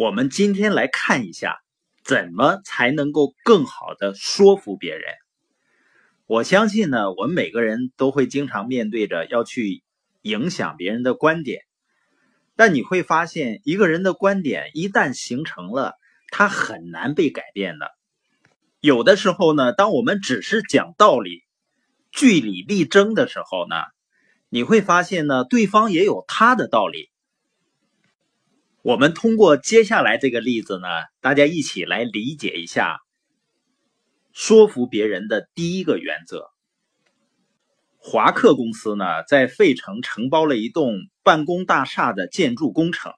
我们今天来看一下，怎么才能够更好的说服别人。我相信呢，我们每个人都会经常面对着要去影响别人的观点，但你会发现，一个人的观点一旦形成了，他很难被改变的。有的时候呢，当我们只是讲道理、据理力争的时候呢，你会发现呢，对方也有他的道理。我们通过接下来这个例子呢，大家一起来理解一下说服别人的第一个原则。华克公司呢，在费城承包了一栋办公大厦的建筑工程，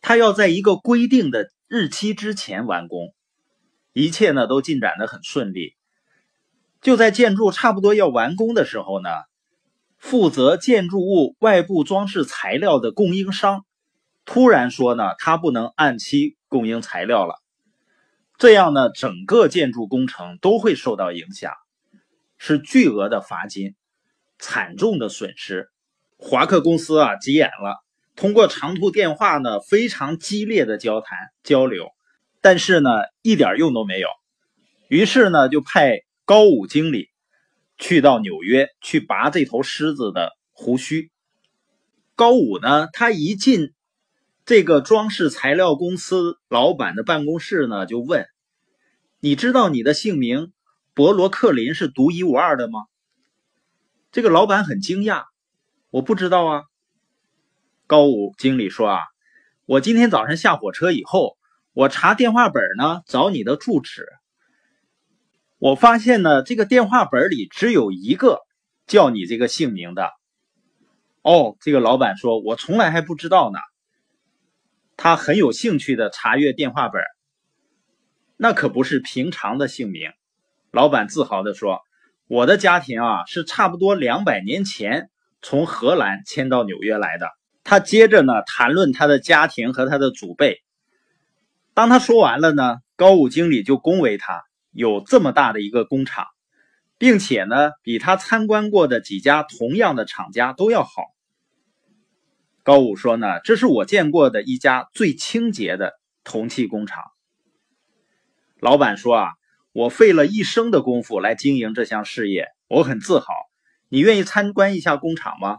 他要在一个规定的日期之前完工，一切呢都进展的很顺利。就在建筑差不多要完工的时候呢，负责建筑物外部装饰材料的供应商。突然说呢，他不能按期供应材料了，这样呢，整个建筑工程都会受到影响，是巨额的罚金，惨重的损失。华克公司啊，急眼了，通过长途电话呢，非常激烈的交谈交流，但是呢，一点用都没有。于是呢，就派高武经理去到纽约去拔这头狮子的胡须。高武呢，他一进。这个装饰材料公司老板的办公室呢，就问：“你知道你的姓名博罗克林是独一无二的吗？”这个老板很惊讶：“我不知道啊。”高武经理说：“啊，我今天早上下火车以后，我查电话本呢，找你的住址。我发现呢，这个电话本里只有一个叫你这个姓名的。”哦，这个老板说：“我从来还不知道呢。”他很有兴趣的查阅电话本，那可不是平常的姓名。老板自豪的说：“我的家庭啊，是差不多两百年前从荷兰迁到纽约来的。”他接着呢谈论他的家庭和他的祖辈。当他说完了呢，高武经理就恭维他有这么大的一个工厂，并且呢比他参观过的几家同样的厂家都要好。高武说：“呢，这是我见过的一家最清洁的铜器工厂。”老板说：“啊，我费了一生的功夫来经营这项事业，我很自豪。你愿意参观一下工厂吗？”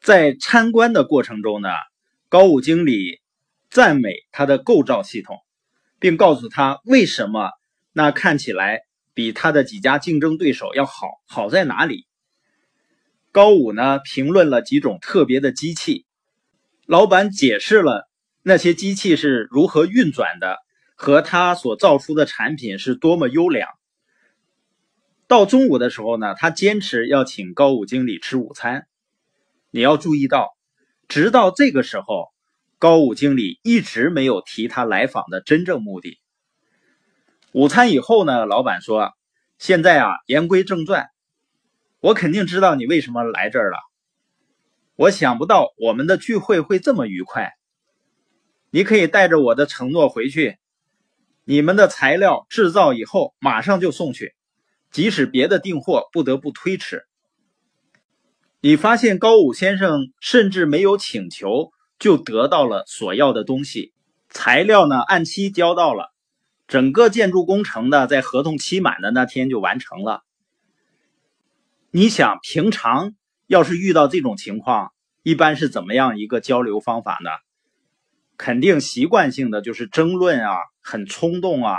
在参观的过程中呢，高武经理赞美他的构造系统，并告诉他为什么那看起来比他的几家竞争对手要好，好在哪里。高武呢评论了几种特别的机器，老板解释了那些机器是如何运转的，和他所造出的产品是多么优良。到中午的时候呢，他坚持要请高武经理吃午餐。你要注意到，直到这个时候，高武经理一直没有提他来访的真正目的。午餐以后呢，老板说：“现在啊，言归正传。”我肯定知道你为什么来这儿了。我想不到我们的聚会会这么愉快。你可以带着我的承诺回去。你们的材料制造以后马上就送去，即使别的订货不得不推迟。你发现高武先生甚至没有请求就得到了所要的东西，材料呢按期交到了，整个建筑工程呢在合同期满的那天就完成了。你想，平常要是遇到这种情况，一般是怎么样一个交流方法呢？肯定习惯性的就是争论啊，很冲动啊。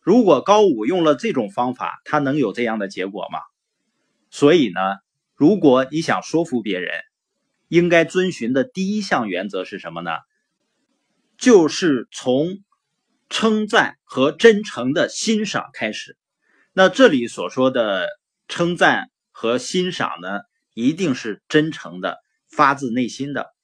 如果高武用了这种方法，他能有这样的结果吗？所以呢，如果你想说服别人，应该遵循的第一项原则是什么呢？就是从称赞和真诚的欣赏开始。那这里所说的称赞。和欣赏呢，一定是真诚的，发自内心的。